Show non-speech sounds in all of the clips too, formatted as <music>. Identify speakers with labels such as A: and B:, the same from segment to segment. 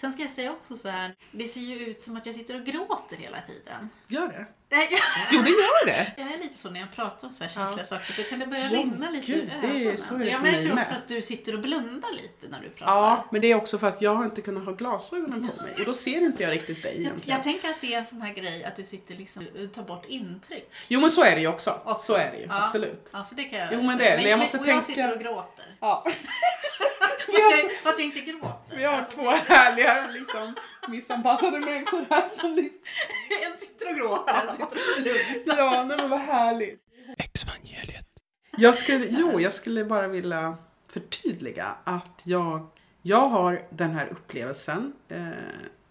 A: Sen ska jag säga också så här, det ser ju ut som att jag sitter och gråter hela tiden.
B: Gör det?
A: Jag-
B: Jo, det gör det.
A: Jag är lite så när jag pratar om så här känsliga
B: Ja.
A: saker, då kan det börja
B: Ja,
A: rinna lite
B: gud,
A: ur
B: det är-
A: ögonen.
B: så är det
A: jag märker också att du sitter och blundar lite när du pratar.
B: Ja, men det är också för att jag har inte kunnat ha glasögonen på mig och då ser inte jag riktigt dig
A: Jag,
B: egentligen.
A: jag tänker att det är en sån här grej att du sitter liksom och tar bort intryck.
B: Jo, men så är det ju också.
A: också.
B: Så är det ju,
A: Ja.
B: absolut.
A: Ja, för det kan jag
B: Jo, men det är det. Men jag måste
A: och jag
B: tänka-
A: sitter och gråter.
B: Ja. <laughs>
A: Fast jag, fast jag inte gråter.
B: Vi har
A: Alltså,
B: två härliga, liksom, missanpassade människor här som liksom...
A: En sitter och gråter, en sitter och blundar.
B: Ja, nej men vad härligt.
C: Exvangeliet.
B: Jag skulle, jo, jag skulle bara vilja förtydliga att jag, jag har den här upplevelsen eh,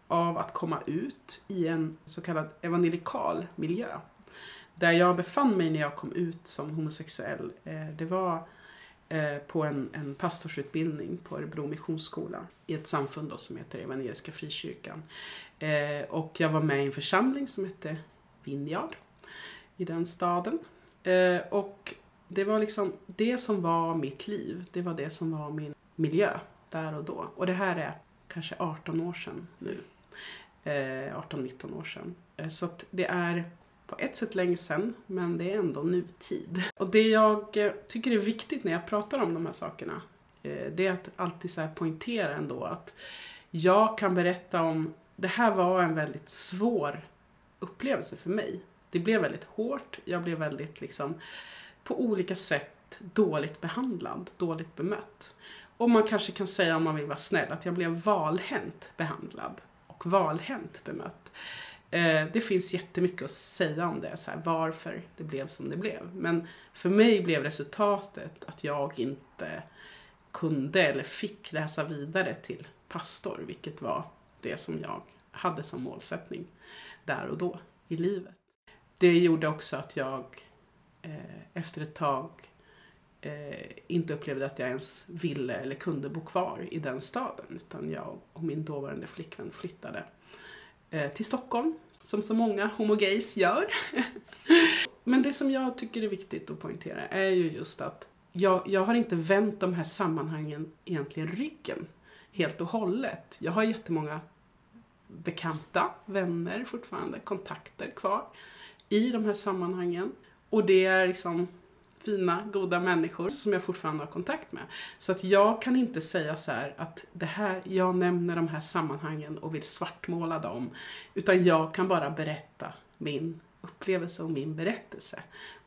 B: av att komma ut i en så kallad evangelikal miljö. Där jag befann mig när jag kom ut som homosexuell. Eh, det var Eh, på en, en pastorsutbildning på Örebro Missionsskola i ett samfund då, som heter Evangeliska Frikyrkan. Eh, och jag var med i en församling som hette Vinjard i den staden. Eh, och det var liksom det som var mitt liv. Det var det som var min miljö där och då. Och det här är kanske 18 år sedan nu. Eh, 18-19 år sedan. Eh, så att det är på ett sätt länge sedan, men det är ändå nutid. Och det jag eh, tycker är viktigt när jag pratar om de här sakerna, eh, det är att alltid så här poängtera ändå att jag kan berätta om, det här var en väldigt svår upplevelse för mig. Det blev väldigt hårt, jag blev väldigt liksom på olika sätt dåligt behandlad, dåligt bemött. Och man kanske kan säga om man vill vara snäll att jag blev valhänt behandlad och valhänt bemött. Eh, det finns jättemycket att säga om det, så här, varför det blev som det blev. Men för mig blev resultatet att jag inte kunde eller fick läsa vidare till pastor, vilket var det som jag hade som målsättning där och då i livet. Det gjorde också att jag eh, efter ett tag eh, inte upplevde att jag ens ville eller kunde bo kvar i den staden. Utan jag och min dåvarande flickvän flyttade Eh, till Stockholm, som så många homogays gör. <laughs> Men det som jag tycker är viktigt att poängtera är ju just att jag, jag har inte vänt de här sammanhangen egentligen ryggen helt och hållet. Jag har jättemånga bekanta, vänner fortfarande, kontakter kvar i de här sammanhangen. Och det är liksom fina, goda människor som jag fortfarande har kontakt med. Så att jag kan inte säga så här att det här, jag nämner de här sammanhangen och vill svartmåla dem. Utan jag kan bara berätta min upplevelse och min berättelse.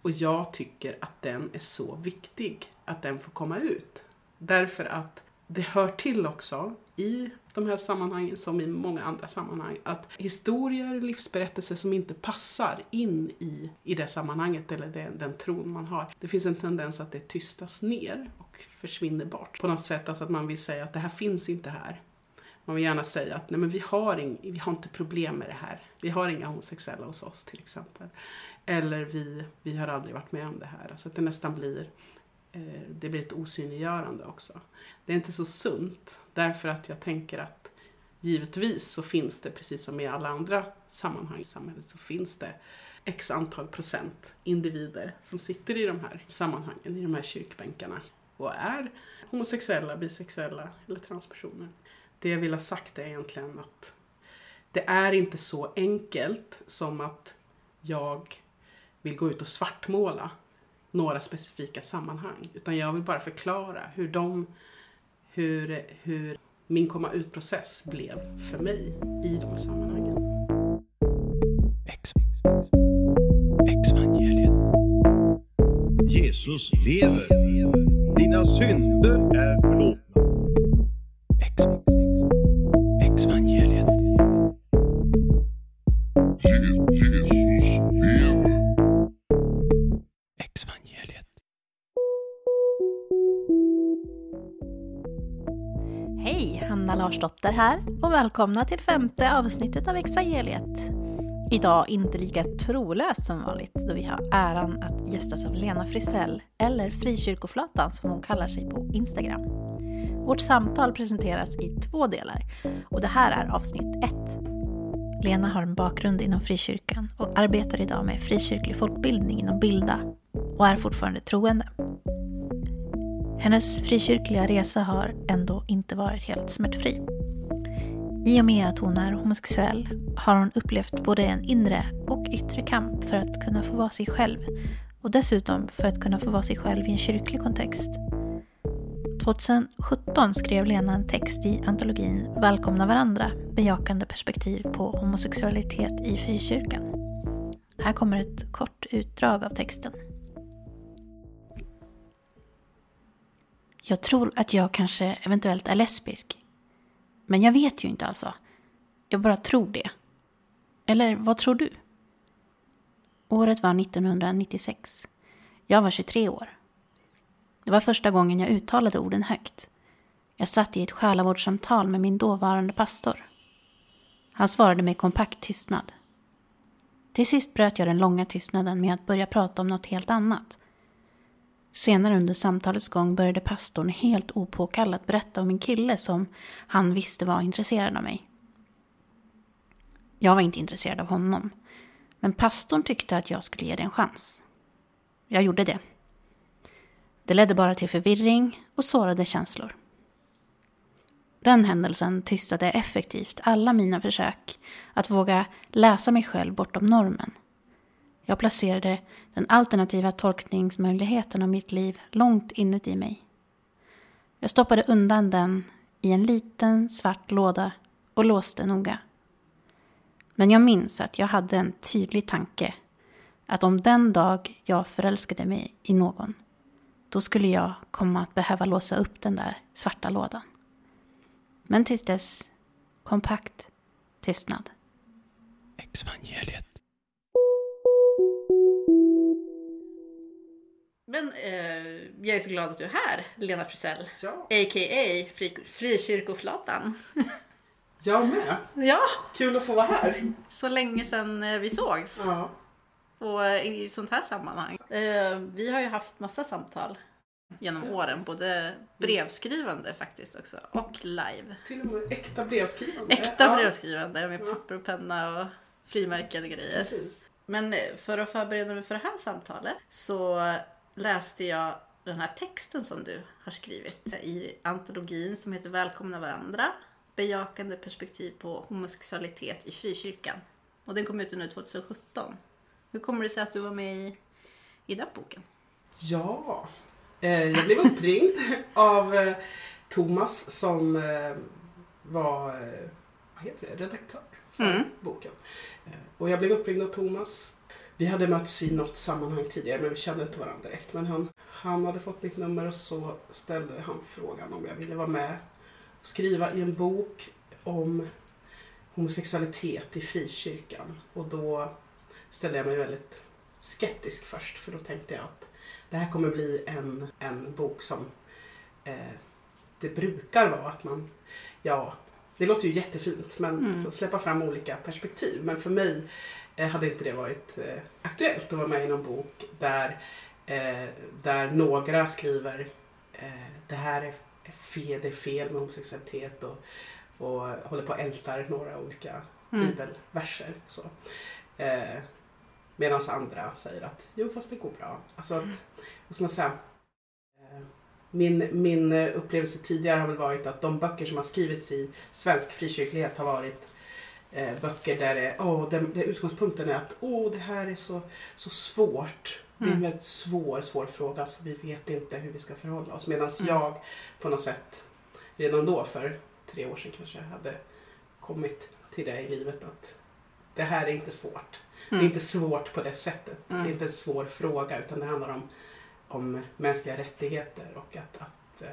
B: Och jag tycker att den är så viktig att den får komma ut. Därför att det hör till också i de här sammanhangen som i många andra sammanhang att historier, livsberättelser som inte passar in i, i det sammanhanget eller den, den tron man har. Det finns en tendens att det tystas ner och försvinner bort. På något sätt alltså att man vill säga att det här finns inte här. Man vill gärna säga att nej men vi har, ing, vi har inte problem med det här. Vi har inga homosexuella hos oss till exempel. Eller vi, vi har aldrig varit med om det här. Alltså att det nästan blir eh, det blir ett osynliggörande också. Det är inte så sunt därför att jag tänker att givetvis så finns det precis som i alla andra sammanhang i samhället så finns det x antal procent individer som sitter i de här sammanhangen, i de här kyrkbänkarna och är homosexuella, bisexuella eller transpersoner. Det jag vill ha sagt är egentligen att det är inte så enkelt som att jag vill gå ut och svartmåla några specifika sammanhang. Utan jag vill bara förklara hur, de, hur, hur min komma ut-process blev för mig i de sammanhangen.
C: Ex.
D: Jesus lever. Dina synder är förlåtna.
E: Hanna här och välkomna till femte avsnittet av Exvangeliet. Idag inte lika trolöst som vanligt då vi har äran att gästas av Lena Frisell, eller Frikyrkoflatan som hon kallar sig på Instagram. Vårt samtal presenteras i två delar och det här är avsnitt ett. Lena har en bakgrund inom frikyrkan och arbetar idag med frikyrklig folkbildning inom Bilda och är fortfarande troende. Hennes frikyrkliga resa har ändå inte varit helt smärtfri. I och med att hon är homosexuell har hon upplevt både en inre och yttre kamp för att kunna få vara sig själv och dessutom för att kunna få vara sig själv i en kyrklig kontext. 2017 skrev Lena en text i antologin Välkomna varandra, bejakande perspektiv på homosexualitet i frikyrkan. Här kommer ett kort utdrag av texten. Jag tror att jag kanske eventuellt är lesbisk. Men jag vet ju inte alltså. Jag bara tror det. Eller vad tror du? Året var 1996. Jag var 23 år. Det var första gången jag uttalade orden högt. Jag satt i ett själavårdssamtal med min dåvarande pastor. Han svarade med kompakt tystnad. Till sist bröt jag den långa tystnaden med att börja prata om något helt annat. Senare under samtalets gång började pastorn helt opåkallat berätta om en kille som han visste var intresserad av mig. Jag var inte intresserad av honom. Men pastorn tyckte att jag skulle ge det en chans. Jag gjorde det. Det ledde bara till förvirring och sårade känslor. Den händelsen tystade effektivt alla mina försök att våga läsa mig själv bortom normen. Jag placerade den alternativa tolkningsmöjligheten av mitt liv långt inuti mig. Jag stoppade undan den i en liten svart låda och låste noga. Men jag minns att jag hade en tydlig tanke. Att om den dag jag förälskade mig i någon, då skulle jag komma att behöva låsa upp den där svarta lådan. Men tills dess, kompakt tystnad.
C: Exvangeliet.
A: Men eh, jag är så glad att du är här, Lena Frisell.
B: Ja.
A: A.k.a. Fri, Frikyrkoflatan. <laughs>
B: Jag med.
A: Ja,
B: Kul att få vara här.
A: så länge sedan eh, vi sågs.
B: Ja.
A: Och i sånt här sammanhang. Eh, vi har ju haft massa samtal genom åren. Både brevskrivande faktiskt också och live.
B: Till och med äkta brevskrivande.
A: Äkta
B: Ja,
A: brevskrivande med papper och penna och frimärkade grejer.
B: Precis.
A: Men eh, för att förbereda mig för det här samtalet så läste jag den här texten som du har skrivit i antologin som heter Välkomna varandra. Bejakande perspektiv på homosexualitet i frikyrkan. Och den kom ut nu 2017. Hur kommer det sig att du var med i, i den boken?
B: Ja, eh, jag blev uppringd <laughs> av eh, Thomas som eh, var eh, vad heter det, redaktör för
A: Mm.
B: boken. Eh, och jag blev uppringd av Thomas. Vi hade mötts i något sammanhang tidigare men vi kände inte varandra direkt. Men han, han hade fått mitt nummer och så ställde han frågan om jag ville vara med och skriva i en bok om homosexualitet i frikyrkan. Och då ställde jag mig väldigt skeptisk först för då tänkte jag att det här kommer bli en, en bok som eh, det brukar vara att man, ja, det låter ju jättefint men
A: Mm.
B: släppa fram olika perspektiv. Men för mig hade inte det varit eh, aktuellt att vara med i någon bok där, eh, där några skriver eh, det här är fel, det är fel med homosexualitet och, och håller på och ältar några olika
A: Mm.
B: bibelverser. Så. Eh, Medan andra säger att jo fast det går bra. Alltså att, vad ska man säga? Eh, Min, min eh, upplevelse tidigare har väl varit att de böcker som har skrivits i svensk frikyrklighet har varit eh, böcker där, det, oh, där, där utgångspunkten är att oh, det här är så, så svårt. Det är en
A: Mm.
B: väldigt svår, svår fråga så vi vet inte hur vi ska förhålla oss. Medan
A: Mm.
B: jag på något sätt redan då för tre år sedan kanske hade kommit till det i livet att det här är inte svårt. Det är
A: Mm.
B: inte svårt på det sättet.
A: Mm.
B: Det är inte en svår fråga utan det handlar om, om mänskliga rättigheter och att, att eh,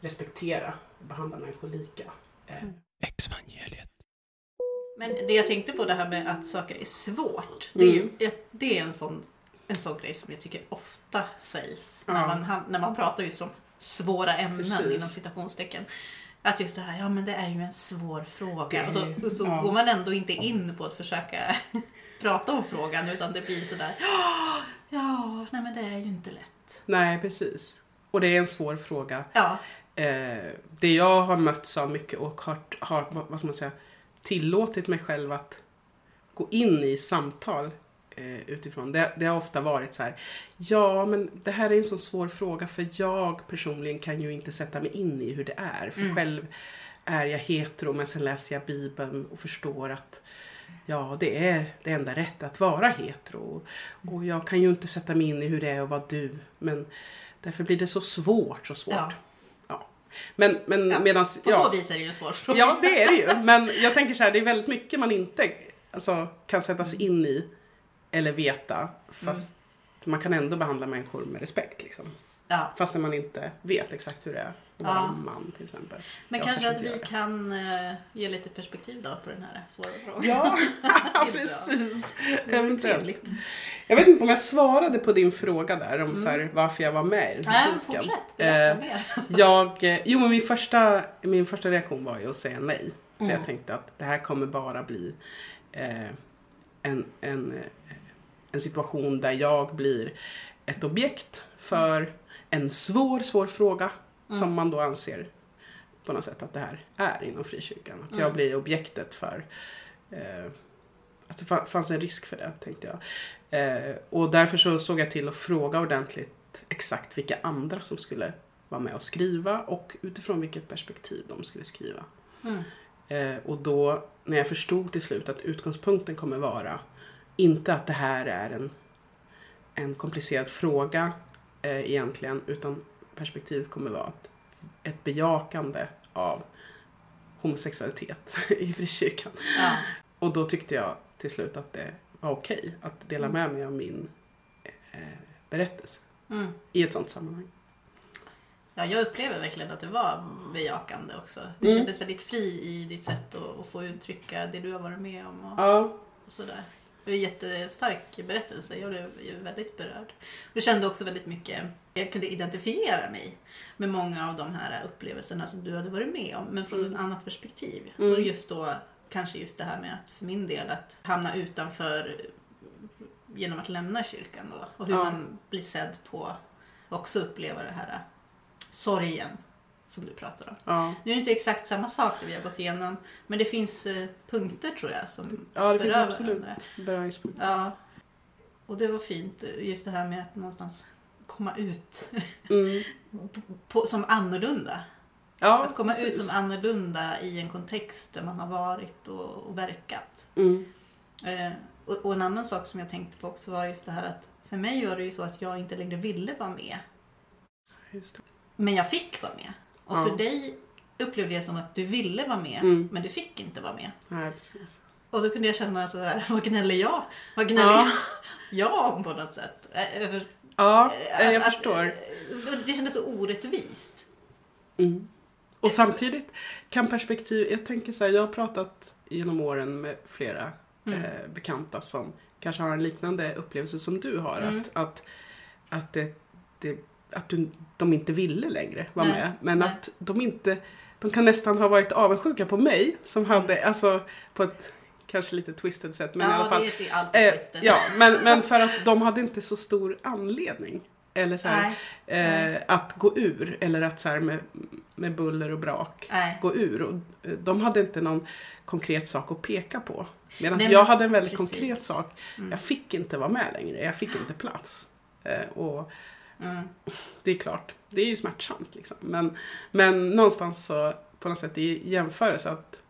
B: respektera och behandla människor lika. Eh,
A: Mm.
C: Exvangeliet.
A: Men det jag tänkte på det här med att saker är svårt. Det är, ju,
B: Mm.
A: det är en, sån, en sån grej som jag tycker ofta sägs när, man, när man pratar just om svåra ämnen
B: Precis.
A: inom citationstecken. Att just det här, ja men det är ju en svår fråga.
B: Det
A: Och så,
B: är-
A: och så
B: ja.
A: går man ändå inte in på att försöka <laughs> prata om frågan utan det blir sådär, "Ja, ja, nej men det är ju inte lätt.
B: nej, precis. Och det är en svår fråga.
A: Ja,
B: Eh, det jag har mötts av mycket och har, har vad ska man säga, tillåtit mig själv att gå in i samtal eh, utifrån. Det, det har ofta varit så här, ja men det här är en så svår fråga för jag personligen kan ju inte sätta mig in i hur det är. För
A: Mm.
B: själv är jag hetero men sen läser jag bibeln och förstår att ja, det är det enda rätta att vara hetero. Och jag kan ju inte sätta mig in i hur det är att vara du. Men därför blir det så svårt, så svårt.
A: Ja.
B: Men, men
A: Ja,
B: medans...
A: På
B: ja,
A: så vis är det ju en svår fråga.
B: Ja, det är det ju. Men jag tänker så här, det är väldigt mycket man inte alltså, kan sätta sig in i eller veta. Fast man kan ändå behandla människor med respekt. Liksom.
A: Ja.
B: Fastän man inte vet exakt hur det är att vara
A: Ja.
B: man till exempel.
A: Men
B: Jag
A: kanske att vi kan eh, ge lite perspektiv då på den här svåra frågan.
B: Ja, <laughs> <laughs> precis. Eventuellt.
A: trevligt.
B: Jag vet inte om jag svarade på din fråga där om så här, varför jag var med i den här
A: Nej,
B: boken.
A: fortsätt. Berätta
B: Eh,
A: mer. <laughs>
B: Jag, eh, jo men min första, min första reaktion var ju att säga nej. Så
A: Mm.
B: jag tänkte att det här kommer bara bli eh, en, en, en situation där jag blir ett objekt för en svår, svår fråga
A: Mm.
B: som man då anser på något sätt att det här är inom frikyrkan. Att jag
A: Mm.
B: blir objektet för eh, att det fa- fanns en risk för det tänkte jag. Eh, och därför så såg jag till att fråga ordentligt exakt vilka andra som skulle vara med och skriva och utifrån vilket perspektiv de skulle skriva.
A: Mm.
B: Eh, och då när jag förstod till slut att utgångspunkten kommer vara inte att det här är en, en komplicerad fråga eh, egentligen utan perspektivet kommer vara ett, ett bejakande av homosexualitet <laughs> i frikyrkan.
A: Ja.
B: Och då tyckte jag till slut att det var okej att dela med mig av min eh, berättelse
A: Mm.
B: i ett sånt sammanhang.
A: ja, jag upplever verkligen att det var bejakande också. Du
B: Mm.
A: kändes väldigt fri i ditt sätt att, att få uttrycka det du har varit med om. Och,
B: Ja,
A: och sådär. Det var en jättestark berättelse. Jag blev väldigt berörd. Jag kände också väldigt mycket, jag kunde identifiera mig med många av de här upplevelserna som du hade varit med om, men från ett annat perspektiv.
B: Mm.
A: Och just då, kanske just det här med att för min del att hamna utanför genom att lämna kyrkan då. Och hur
B: Ja.
A: man blir sedd på, och också uppleva det här sorgen som du pratar om.
B: ja.
A: Nu är det inte exakt samma sak det vi har gått igenom, men det finns eh, punkter tror jag som
B: ja det finns absolut beröringspunkter.
A: Ja. Och det var fint, just det här med att någonstans komma ut
B: Mm. <laughs>
A: på, som annorlunda.
B: Ja,
A: Att komma ut
B: precis.
A: som annorlunda i en kontext där man har varit och, och verkat.
B: Mm.
A: Eh, och, och en annan sak som jag tänkte på också var just det här att för mig var det ju så att jag inte längre ville vara med. Men jag fick vara med. Och
B: Ja.
A: för dig upplevde jag som att du ville vara med,
B: Mm.
A: men du fick inte vara med.
B: Nej, precis.
A: Och då kunde jag känna så här, <laughs> vad gnäller jag? Vad gnäller <laughs>
B: Ja.
A: jag om på något sätt? Över-
B: Ja, jag
A: att-
B: förstår.
A: eh, Det kändes så orättvist.
B: Mm. Och samtidigt kan perspektiv, jag tänker så här, jag har pratat genom åren med flera
A: Mm.
B: eh, bekanta som kanske har en liknande upplevelse som du har.
A: Mm.
B: Att, att, att, det, det, att du, de inte ville längre vara
A: Nej,
B: med. Men
A: nej.
B: att de inte, de kan nästan ha varit avundsjuka på mig som hade, alltså på ett kanske lite twisted sätt. Men i alla
A: ja,
B: fall,
A: det är alltid
B: Eh,
A: twisted.
B: ja, men, men för att de hade inte så stor anledning. Eller så här,
A: Nej,
B: eh, att gå ur. Eller att så här med, med buller och brak
A: nej.
B: gå ur. Och eh, de hade inte någon konkret sak att peka på. Medan jag hade en väldigt
A: precis.
B: konkret sak.
A: Mm.
B: Jag fick inte vara med längre. Jag fick inte plats. Eh, och
A: Mm. <laughs>
B: det är klart, det är ju smärtsamt. Liksom. Men, men någonstans så på något sätt i jämförelse att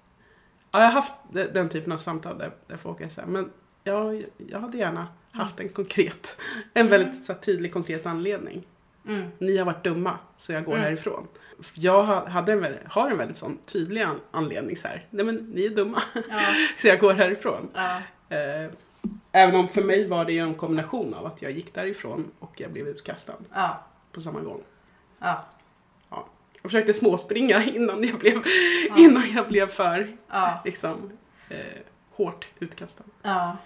B: ja, jag har haft de- den typen av samtal där, där folk är så här, men ja, jag hade gärna haft en konkret, en
A: Mm.
B: väldigt så här, tydlig konkret anledning.
A: Mm.
B: Ni har varit dumma, så jag går
A: Mm.
B: härifrån. Jag ha- hade en, har en väldigt sån tydlig an- anledning så här. Nej men ni är dumma,
A: Ja, <laughs>
B: så jag går härifrån.
A: ja,
B: Eh, även om för mig var det ju en kombination av att jag gick därifrån och jag blev utkastad
A: ja,
B: på samma gång.
A: ja,
B: Jag försökte småspringa <laughs> innan jag blev,
A: Ja.
B: innan jag blev för
A: ja,
B: liksom, eh, hårt utkastad.
A: ja.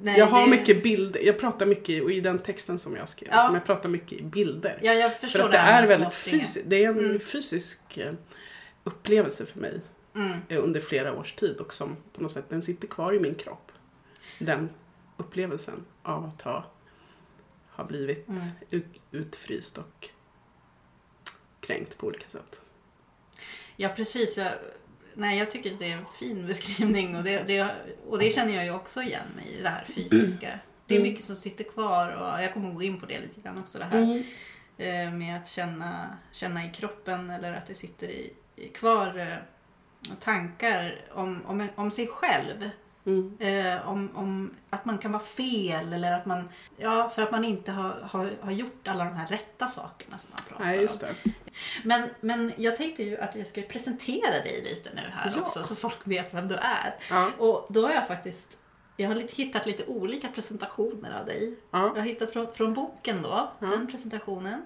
A: Nej,
B: jag har
A: det-
B: mycket bilder, jag pratar mycket, och i den texten som jag skrev,
A: Ja.
B: som jag pratar mycket i bilder.
A: Ja, jag förstår
B: för att det
A: med
B: är väldigt fysiskt, det är en
A: Mm.
B: fysisk eh, upplevelse för mig
A: Mm.
B: eh, under flera års tid och som på något sätt, den sitter kvar i min kropp. Den upplevelsen av att ha, ha blivit
A: Mm.
B: ut, utfryst och kränkt på olika sätt.
A: Ja, precis. Jag, nej, jag tycker det är en fin beskrivning och det, det, och det känner jag ju också igen mig i, det här fysiska. Det är
B: Mm.
A: mycket som sitter kvar och jag kommer gå in på det lite grann också. Det här
B: Mm.
A: eh, med att känna, känna i kroppen eller att det sitter i, i kvar eh, tankar om, om, om sig själv.
B: Mm.
A: Eh, om, om att man kan vara fel eller att man, ja, för att man inte har, har, har gjort alla de här rätta sakerna som man pratar
B: Nej,
A: om. Men, men jag tänkte ju att jag skulle presentera dig lite nu här
B: Ja.
A: också så folk vet vem du är.
B: Ja.
A: Och då har jag faktiskt jag har hittat lite olika presentationer av dig.
B: Ja.
A: Jag har hittat från, från boken då,
B: Ja.
A: den presentationen.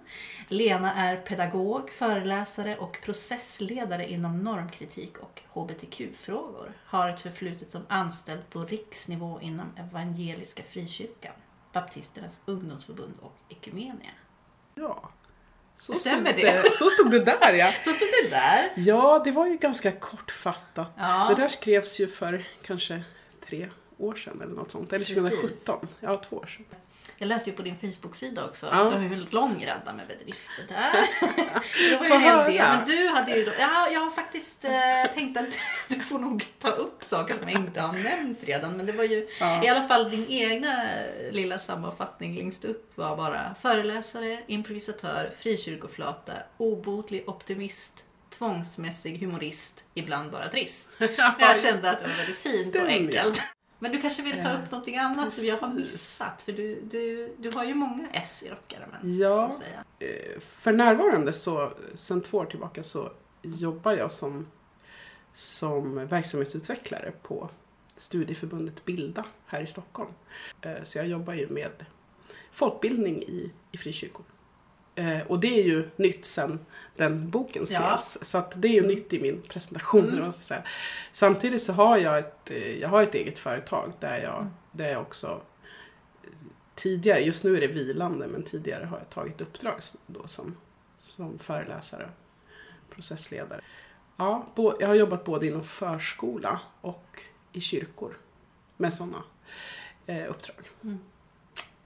A: Lena är pedagog, föreläsare och processledare inom normkritik och hbtq-frågor. Har ett förflutet som anställd på riksnivå inom Evangeliska Frikyrkan, Baptisternas ungdomsförbund och Ekumenia.
B: ja. Så
A: Stämmer
B: stod
A: det?
B: Så stod det där ja. <laughs>
A: Så stod det där.
B: Ja, det var ju ganska kortfattat.
A: Ja.
B: Det där skrevs ju för kanske tre år sedan eller något sånt. Eller
A: Precis.
B: 2017. Ja, två år sedan.
A: Jag läste ju på din Facebook-sida också.
B: Ja.
A: Du har ju en lång radda med bedrifter där. <laughs> det var ju en hel del. Men du hade ju då, ja, jag har faktiskt eh, tänkt att <laughs> du får nog ta upp saker som jag inte har nämnt redan. Men det var ju
B: Ja.
A: i alla fall din egna lilla sammanfattning längst upp var bara föreläsare, improvisatör, frikyrkoflata, obotlig optimist, tvångsmässig humorist, ibland bara trist. <laughs> Jag kände att det var väldigt fint och enkelt. Men du kanske vill ta
B: Ja,
A: upp någonting annat som jag har missat? För du, du, du har ju många S i rockärmen.
B: Ja, eh, för närvarande så, sen två år tillbaka så jobbar jag som, som verksamhetsutvecklare på studieförbundet Bilda här i Stockholm. Eh, Så jag jobbar ju med folkbildning i, i frikyrkor. Eh, Och det är ju nytt sen den boken
A: Ja.
B: skrevs. Så att det är ju nytt i min presentation. ska säga. Samtidigt så har jag ett, eh, jag har ett eget företag där jag, där jag också tidigare, just nu är det vilande, men tidigare har jag tagit uppdrag då som, som föreläsare och processledare. Ja, bo, jag har jobbat både inom förskola och i kyrkor med sådana eh, uppdrag.
A: Mm.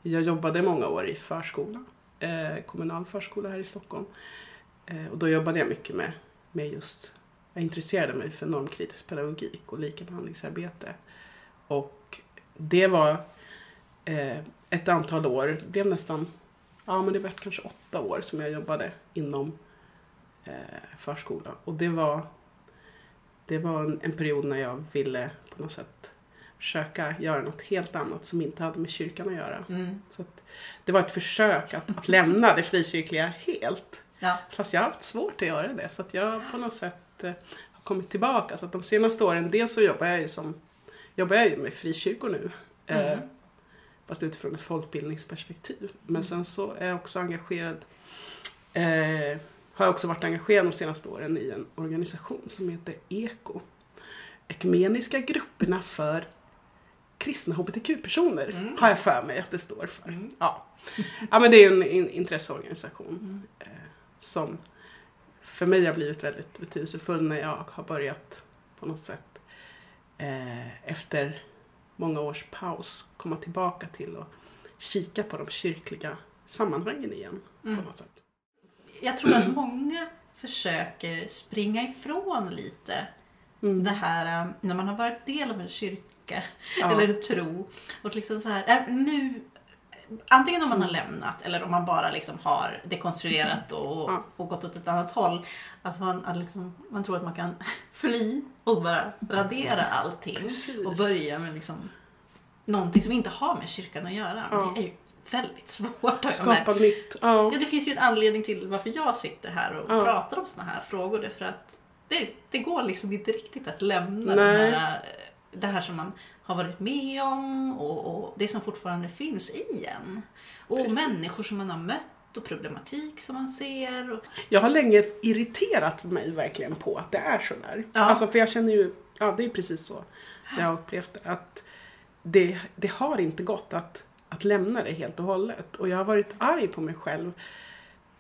B: Jag jobbade många år i förskola, eh, kommunal förskola här i Stockholm. Eh, och då jobbade jag mycket med, med just, jag intresserade mig för normkritisk pedagogik och likabehandlingsarbete. Och det var eh, ett antal år, det blev nästan, ja men det var kanske åtta år som jag jobbade inom eh, förskola. Och det var, det var en, en period när jag ville på något sätt försöka göra något helt annat som inte hade med kyrkan att göra.
A: Mm.
B: Så att det var ett försök att, att lämna det frikyrkliga helt.
A: Ja.
B: Fast jag har haft svårt att göra det. Så att jag på något sätt eh, har kommit tillbaka. Så att de senaste åren, dels så jobbar jag ju, som, jobbar jag ju med frikyrkor nu. Eh,
A: Mm.
B: fast utifrån ett folkbildningsperspektiv. Men sen så är jag också engagerad eh, har jag också varit engagerad de senaste åren i en organisation som heter EKO. Ekumeniska grupperna för kristna hbtq-personer
A: Mm.
B: har jag för mig att det står för.
A: Mm.
B: Ja. ja, men det är en in- intresseorganisation
A: Mm.
B: eh, som för mig har blivit väldigt betydelsefull när jag har börjat på något sätt eh, efter många års paus komma tillbaka till och kika på de kyrkliga sammanhangen igen
A: Mm.
B: på något sätt.
A: Jag tror att många försöker springa ifrån lite
B: Mm.
A: det här eh, när man har varit del av en kyrka
B: Ja.
A: eller tro. Och liksom så här, äh, nu, antingen om man har lämnat eller om man bara liksom har dekonstruerat och,
B: Ja.
A: och gått åt ett annat håll. Att man, att liksom, man tror att man kan <laughs> fly och bara radera allting
B: Precis.
A: och börja med liksom någonting som inte har med kyrkan att göra.
B: Ja.
A: Det är ju väldigt svårt. märkt.
B: Skapa nytt. Ja.
A: Ja, det finns ju en anledning till varför jag sitter här och
B: Ja.
A: pratar om såna här frågor. Det är för att det, det går liksom inte riktigt att lämna
B: Nej.
A: den här, eh, det här som man har varit med om och, och det som fortfarande finns i en. Och
B: Precis.
A: människor som man har mött och problematik som man ser. Och,
B: Jag har länge irriterat mig verkligen på att det är så där.
A: Ja.
B: Alltså för jag känner ju, ja det är precis så jag har upplevt det. Att det, det har inte gått att, att lämna det helt och hållet. Och jag har varit arg på mig själv.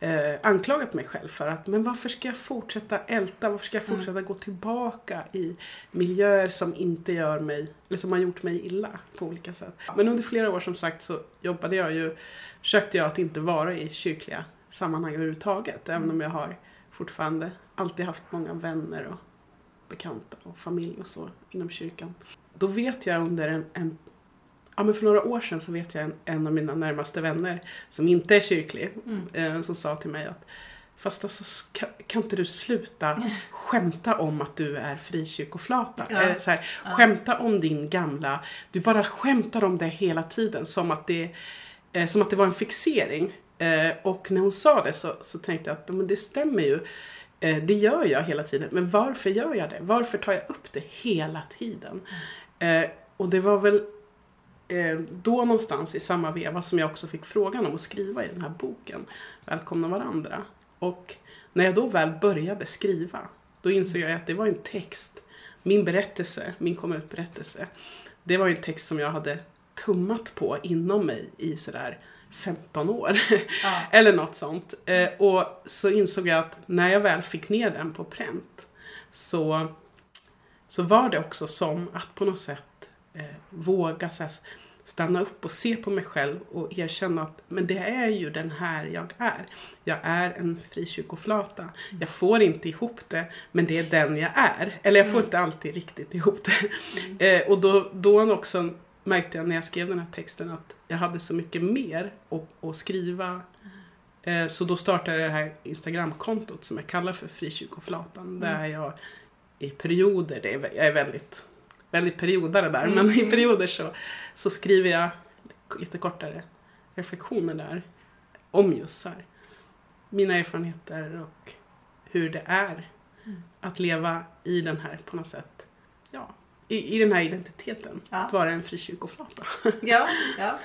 B: Eh, anklagat mig själv för att, men varför ska jag fortsätta älta? Varför ska jag
A: Mm.
B: fortsätta gå tillbaka i miljöer som inte gör mig, eller som har gjort mig illa på olika sätt. Men under flera år som sagt så jobbade jag ju, försökte jag att inte vara i kyrkliga sammanhang överhuvudtaget. Även om jag har fortfarande alltid haft många vänner och bekanta och familj och så inom kyrkan. Då vet jag under en, en ja men för några år sedan så vet jag en, en av mina närmaste vänner som inte är kyrklig
A: mm.
B: eh, som sa till mig att Fast alltså, ska, kan inte du sluta skämta om att du är frikyrkoflata?
A: Ja.
B: Eh, så här, Skämta om din gamla... Du bara skämtar om det hela tiden som att det, eh, som att det var en fixering. Eh, och när hon sa det så, så tänkte jag att men det stämmer ju. Eh, det gör jag hela tiden. Men varför gör jag det? Varför tar jag upp det hela tiden? Eh, och det var väl då någonstans i samma veva som jag också fick frågan om att skriva i den här boken, Välkomna varandra. Och när jag då väl började skriva, då insåg jag att det var en text, min berättelse, min komma ut-berättelse, det var en text som jag hade tummat på inom mig i sådär 15 år.
A: Ja. <laughs>
B: Eller något sånt. Eh, och så insåg jag att när jag väl fick ner den på pränt så, så var det också som att på något sätt eh, våga så här, stanna upp och se på mig själv och erkänna att men det är ju den här jag är. Jag är en frikyrkoflata. Jag får inte ihop det, men det är den jag är. Eller jag får inte alltid riktigt ihop det. <laughs> Eh, och då, då också märkte jag när jag skrev den här texten att jag hade så mycket mer att, att skriva. Eh, så då startade jag det här Instagramkontot som jag kallar för Frikyrkoflatan. Där jag i perioder, det är, jag är väldigt, väldigt periodare där, men i perioder så, så skriver jag lite kortare reflektioner där om just så här, mina erfarenheter och hur det är att leva i den här på något sätt, ja, i, i den här identiteten.
A: Ja.
B: Att vara en frikyrkoflata. <laughs>
A: Ja, ja.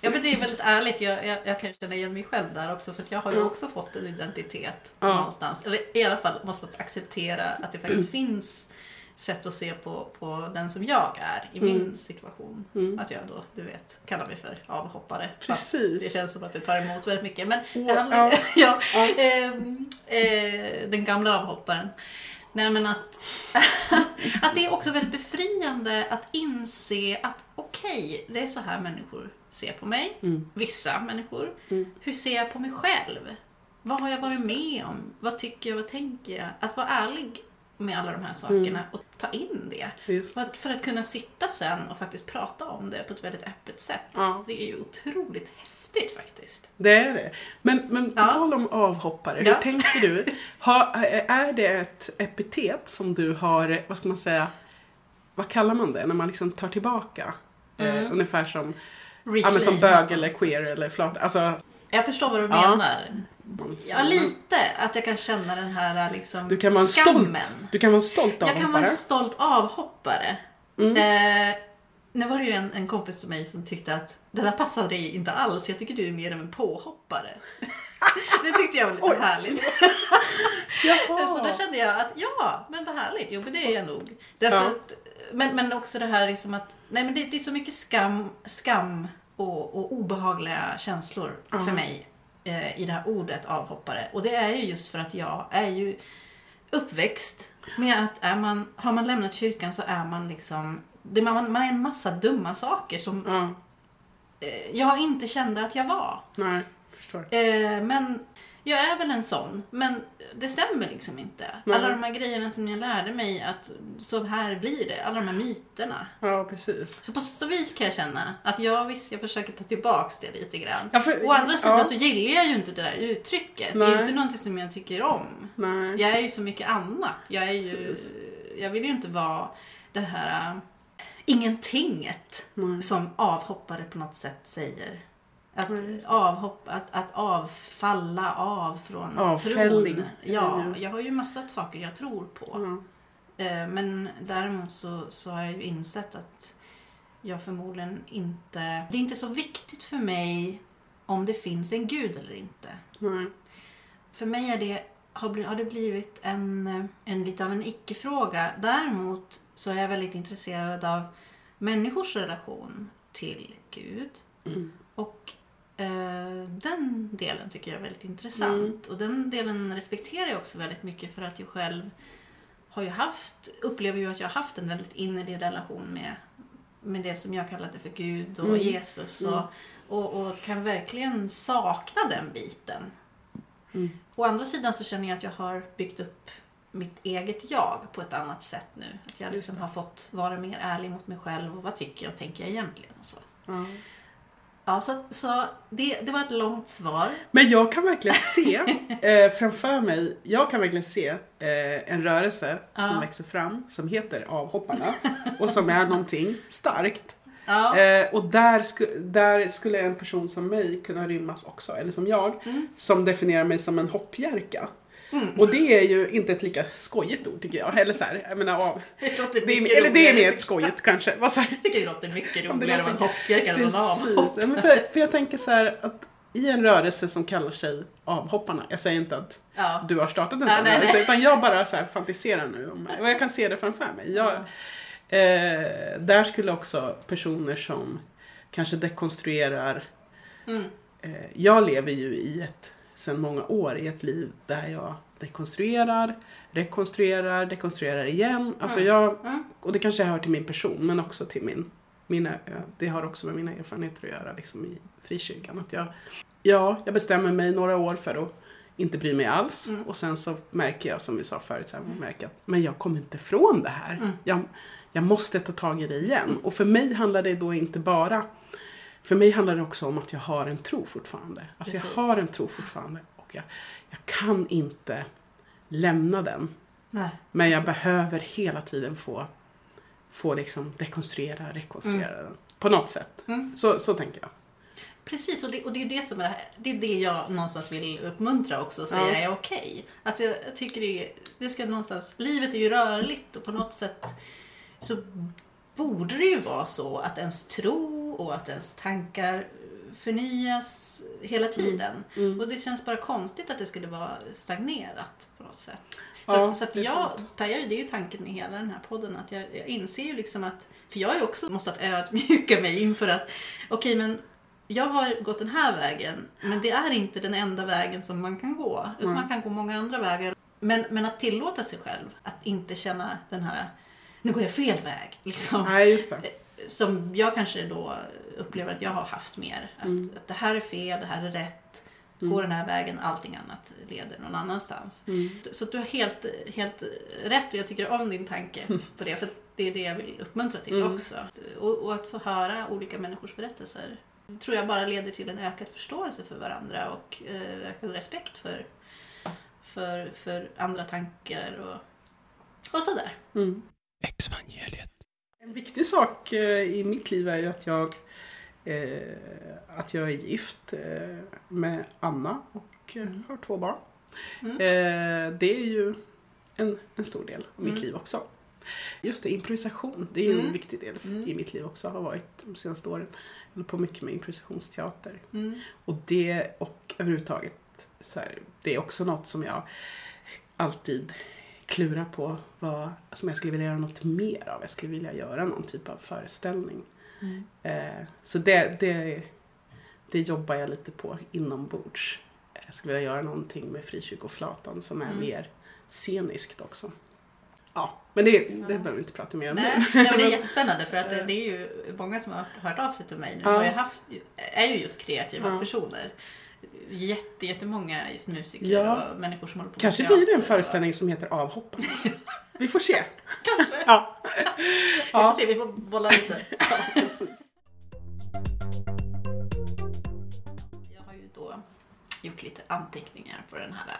A: ja men det är väldigt ärligt. Jag, jag, jag kan känna igen mig själv där också för jag har ju också fått en identitet
B: Ja.
A: någonstans. Eller i alla fall måste acceptera att det faktiskt <clears throat> finns sätt att se på, på den som jag är i min
B: Mm.
A: situation.
B: Mm.
A: Att jag då, du vet, kallar mig för avhoppare.
B: Precis.
A: Det känns som att det tar emot väldigt mycket. Men det
B: Åh,
A: handlar
B: ja. <laughs>
A: ja.
B: Ja.
A: ehm, eh, den gamla avhopparen. Nej men att, <laughs> att det är också väldigt befriande att inse att okej, det är så här människor ser på mig.
B: Mm.
A: Vissa människor.
B: Mm.
A: Hur ser jag på mig själv? Vad har jag varit med om? Vad tycker jag? Vad tänker jag? Att vara ärlig med alla de här sakerna
B: Mm.
A: och ta in det.
B: Just.
A: För att, för att kunna sitta sen och faktiskt prata om det på ett väldigt öppet sätt.
B: Ja.
A: Det är ju otroligt häftigt faktiskt.
B: Det är det. Men, men på
A: Ja.
B: tal om avhoppare,
A: Ja.
B: hur tänker du? <laughs> Ha, är det ett epitet som du har, vad ska man säga, vad kallar man det när man liksom tar tillbaka?
A: Mm.
B: Eh, ungefär som, ja, som bög eller queer eller flat. Alltså,
A: Jag förstår vad du menar. Ja, lite. Att jag kan känna den här liksom,
B: Du kan vara en
A: skammen.
B: stolt, du kan vara en stolt
A: Jag kan vara
B: avhoppare.
A: en stolt avhoppare.
B: Mm.
A: Eh, nu var det ju en, en kompis till mig som tyckte att det där passade dig inte alls. Jag tycker du är mer av en påhoppare. <laughs> det tyckte jag var lite
B: Oj.
A: härligt. <laughs> Så då kände jag att ja, men vad härligt. Jo, men det är jag nog. Därför
B: Ja.
A: att, men, men också det här liksom att nej, men det, det är så mycket skam, skam och, och obehagliga känslor
B: Ja.
A: för mig i det här ordet avhoppare. Och det är ju just för att jag är ju uppväxt med att är man, har man lämnat kyrkan så är man liksom det, man, man är en massa dumma saker som eh, jag inte kände att jag var.
B: nej, förstår.
A: Eh, men jag är väl en sån, men det stämmer liksom inte.
B: Nej.
A: Alla de här grejerna som jag lärde mig att så här blir det, alla de här myterna.
B: Ja, precis.
A: Så på sätt och vis kan jag känna att jag visst, jag försöker ta tillbaks det lite grann.
B: Ja, för-
A: Å andra sidan
B: ja.
A: så gillar jag ju inte det där uttrycket. Det är
B: Nej.
A: inte någonting som jag tycker om.
B: Nej.
A: Jag är ju så mycket annat. Jag är ju,
B: Precis.
A: jag vill ju inte vara det här äh, ingentinget
B: Nej.
A: som avhoppare på något sätt säger. Att,
B: just
A: avhopp, att, att avfalla av från
B: Avfälling.
A: tron. Ja,
B: Mm.
A: jag har ju massa saker jag tror på. Eh, Men däremot så, så har jag ju insett att jag förmodligen inte... Det är inte så viktigt för mig om det finns en gud eller inte. För mig är det, har, det blivit en, en lite av en icke-fråga. Däremot så är jag väldigt intresserad av människors relation till Gud.
B: Mm.
A: Och den delen tycker jag är väldigt intressant. Och den delen respekterar jag också väldigt mycket för att jag själv har ju haft, upplever ju att jag har haft en väldigt innerlig relation med, med det som jag kallade för Gud och
B: Mm.
A: Jesus. Och,
B: Mm.
A: och, och kan verkligen sakna den biten.
B: Mm.
A: Å andra sidan så känner jag att jag har byggt upp mitt eget jag på ett annat sätt nu. Att jag liksom har fått vara mer ärlig mot mig själv och vad tycker jag och tänker jag egentligen och så.
B: Ja.
A: Så, så det, det var ett långt svar.
B: Men jag kan verkligen se <laughs> eh, framför mig, jag kan verkligen se eh, en rörelse som
A: Ja.
B: växer fram som heter Avhopparna och som är någonting starkt.
A: Ja.
B: Eh, och där, sku, där skulle en person som mig kunna rymmas också, eller som jag,
A: Mm.
B: som definierar mig som en hoppjerka. Och det är ju inte ett lika skojigt ord tycker jag. Eller så här, jag menar, av, <laughs>
A: Det låter
B: det är, eller det är mer ett skojigt kanske. Vad
A: Jag tycker det låter mycket
B: Om
A: roligare en
B: låter-
A: hoppjerka än en avhopp.
B: Ja, men för, för jag tänker så här att i en rörelse som kallar sig avhopparna, jag säger inte att
A: Ja.
B: du har startat en
A: Ja,
B: sån
A: nej,
B: rörelse,
A: nej.
B: utan jag bara så här fantiserar nu om och jag kan se det framför mig. Jag, eh, där skulle också personer som kanske dekonstruerar
A: Mm.
B: eh, jag lever ju i ett, sedan många år, i ett liv där jag dekonstruerar, rekonstruerar, dekonstruerar igen. Alltså jag,
A: Mm.
B: och det kanske hör till min person, men också till min, mina, ja, det har också med mina erfarenheter att göra liksom i frikyrkan. Att jag, ja, jag bestämmer mig några år för att inte bry mig alls.
A: Mm.
B: Och sen så märker jag, som vi sa förut, så här, märker att men jag kommer inte ifrån det här.
A: Mm.
B: Jag, jag måste ta tag i det igen. Och för mig handlar det då inte bara för mig handlar det också om att jag har en tro fortfarande. Alltså
A: Precis.
B: jag har en tro fortfarande och jag, jag kan inte lämna den.
A: Nej.
B: Men jag behöver hela tiden få, få liksom dekonstruera, rekonstruera den. På något sätt.
A: Mm.
B: Så, så tänker jag.
A: Precis, och det, och det är det som är det här. Det är det jag någonstans vill uppmuntra också och säga
B: Ja.
A: är okej. Att jag, jag tycker det, är- det ska någonstans, livet är ju rörligt och på något sätt så borde det ju vara så att ens tro och att ens tankar förnyas hela tiden.
B: Mm.
A: Och det känns bara konstigt att det skulle vara stagnerat på något sätt. Så
B: Ja,
A: att, så att jag, det är ju tanken med hela den här podden. Att jag, jag inser ju liksom att, för jag har ju också måste att ödmjuka mig inför att, okej men jag har gått den här vägen, men det är inte den enda vägen som man kan gå. Utan
B: Mm.
A: Man kan gå många andra vägar. Men, men att tillåta sig själv att inte känna den här, nu går jag fel väg. Liksom
B: Nej, just det.
A: Som jag kanske då upplever att jag har haft mer. Att,
B: Mm.
A: att det här är fel, det här är rätt. Gå den här vägen, allting annat leder någon annanstans.
B: Mm.
A: Så att du har helt, helt rätt och jag tycker om din tanke <laughs> på det. För det är det jag vill uppmuntra till
B: Mm.
A: också. Och, och att få höra olika människors berättelser tror jag bara leder till en ökad förståelse för varandra och eh, ökad respekt för, för, för andra tankar och, och sådär.
B: Mm.
C: Exvangeliet.
B: En viktig sak eh, i mitt liv är ju att jag, eh, att jag är gift eh, med Anna och
A: Mm.
B: har två barn.
A: Mm.
B: Det är ju en, en stor del av mitt
A: Mm.
B: liv också. Just det, improvisation. Det är ju en
A: Mm.
B: viktig del
A: Mm.
B: i mitt liv också. Har varit de senaste åren. Jag håller på mycket med improvisationsteater.
A: Mm.
B: Och det och överhuvudtaget så här, det är också något som jag alltid klurar på vad, som jag skulle vilja göra något mer av. Jag skulle vilja göra någon typ av föreställning.
A: Mm.
B: Eh, så det, det, det jobbar jag lite på inombords. Jag skulle vilja göra någonting med Frikyrkoflatan som är
A: Mm.
B: mer sceniskt också. Ja, men det, det behöver vi inte prata mer om
A: Nej,
B: nu.
A: nej, men det är <laughs> <laughs> jättespännande för att det, det är ju många som har hört av sig till mig nu
B: Ja.
A: och jag har haft, är ju just kreativa
B: Ja.
A: personer. Jätte, jättemånga musiker
B: Ja.
A: och människor som håller på
B: Kanske blir det en
A: och-
B: föreställning som heter Avhopparna. <laughs> Vi får se.
A: Kanske.
B: Ja.
A: Vi får se, vi får bolla lite. <laughs>
B: Ja.
A: Jag har ju då gjort lite anteckningar på den här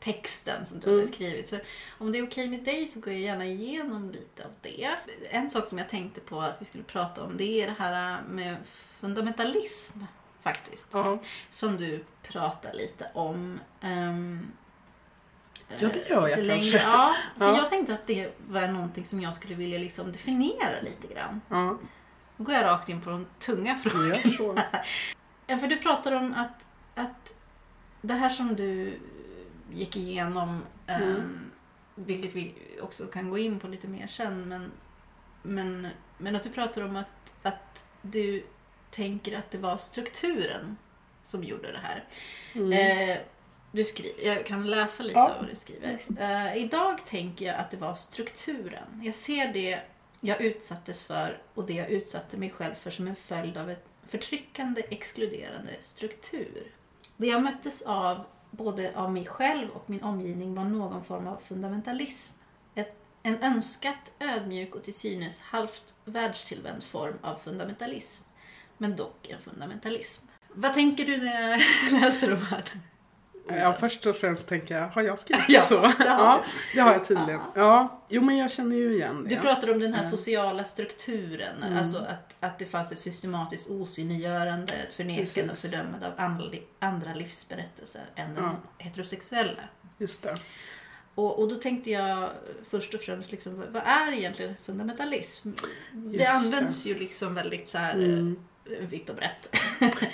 A: texten som du
B: Mm.
A: hade skrivit. Så om det är okej med dig så går jag gärna igenom lite av det. En sak som jag tänkte på att vi skulle prata om det är det här med fundamentalism faktiskt.
B: Ja.
A: Som du pratar lite om. ehm,
B: Ja, det gör jag
A: lite längre.
B: kanske.
A: Ja, för
B: Ja.
A: jag tänkte att det var någonting som jag skulle vilja liksom definiera lite grann.
B: Ja,
A: Då går jag rakt in på de tunga frågorna. <laughs> Ja, för du pratar om att, att det här som du gick igenom, ehm,
B: Mm.
A: vilket vi också kan gå in på lite mer sen, men, men, men att du pratar om att, att du tänker att det var strukturen som gjorde det här.
B: Mm.
A: Eh, du skri- jag kan läsa lite
B: Ja.
A: av vad du skriver. Eh, idag tänker jag att det var strukturen. Jag ser det jag utsattes för och det jag utsatte mig själv för som en följd av ett förtryckande, exkluderande struktur. Det jag möttes av, både av mig själv och min omgivning, var någon form av fundamentalism. Ett, en önskat, ödmjuk och till synes halvt världstillvänd form av fundamentalism. Men dock en fundamentalism. Vad tänker du när jag <laughs> läser de här?
B: Ja, först och främst tänker jag, har jag skrivit
A: Ja,
B: så?
A: det
B: ja, det har jag tydligen. Ja, jo men jag känner ju igen det.
A: Du pratar om den här
B: Ja.
A: sociala strukturen,
B: Mm.
A: alltså att, att det fanns ett systematiskt osynliggörande, ett förnekande och
B: Precis.
A: fördömande av andra, li- andra livsberättelser än den
B: Ja.
A: heterosexuella.
B: Just det.
A: Och, och då tänkte jag först och främst, liksom, vad- är egentligen fundamentalism? det
B: Just
A: används ju liksom väldigt så här
B: Mm.
A: Vitt och brett.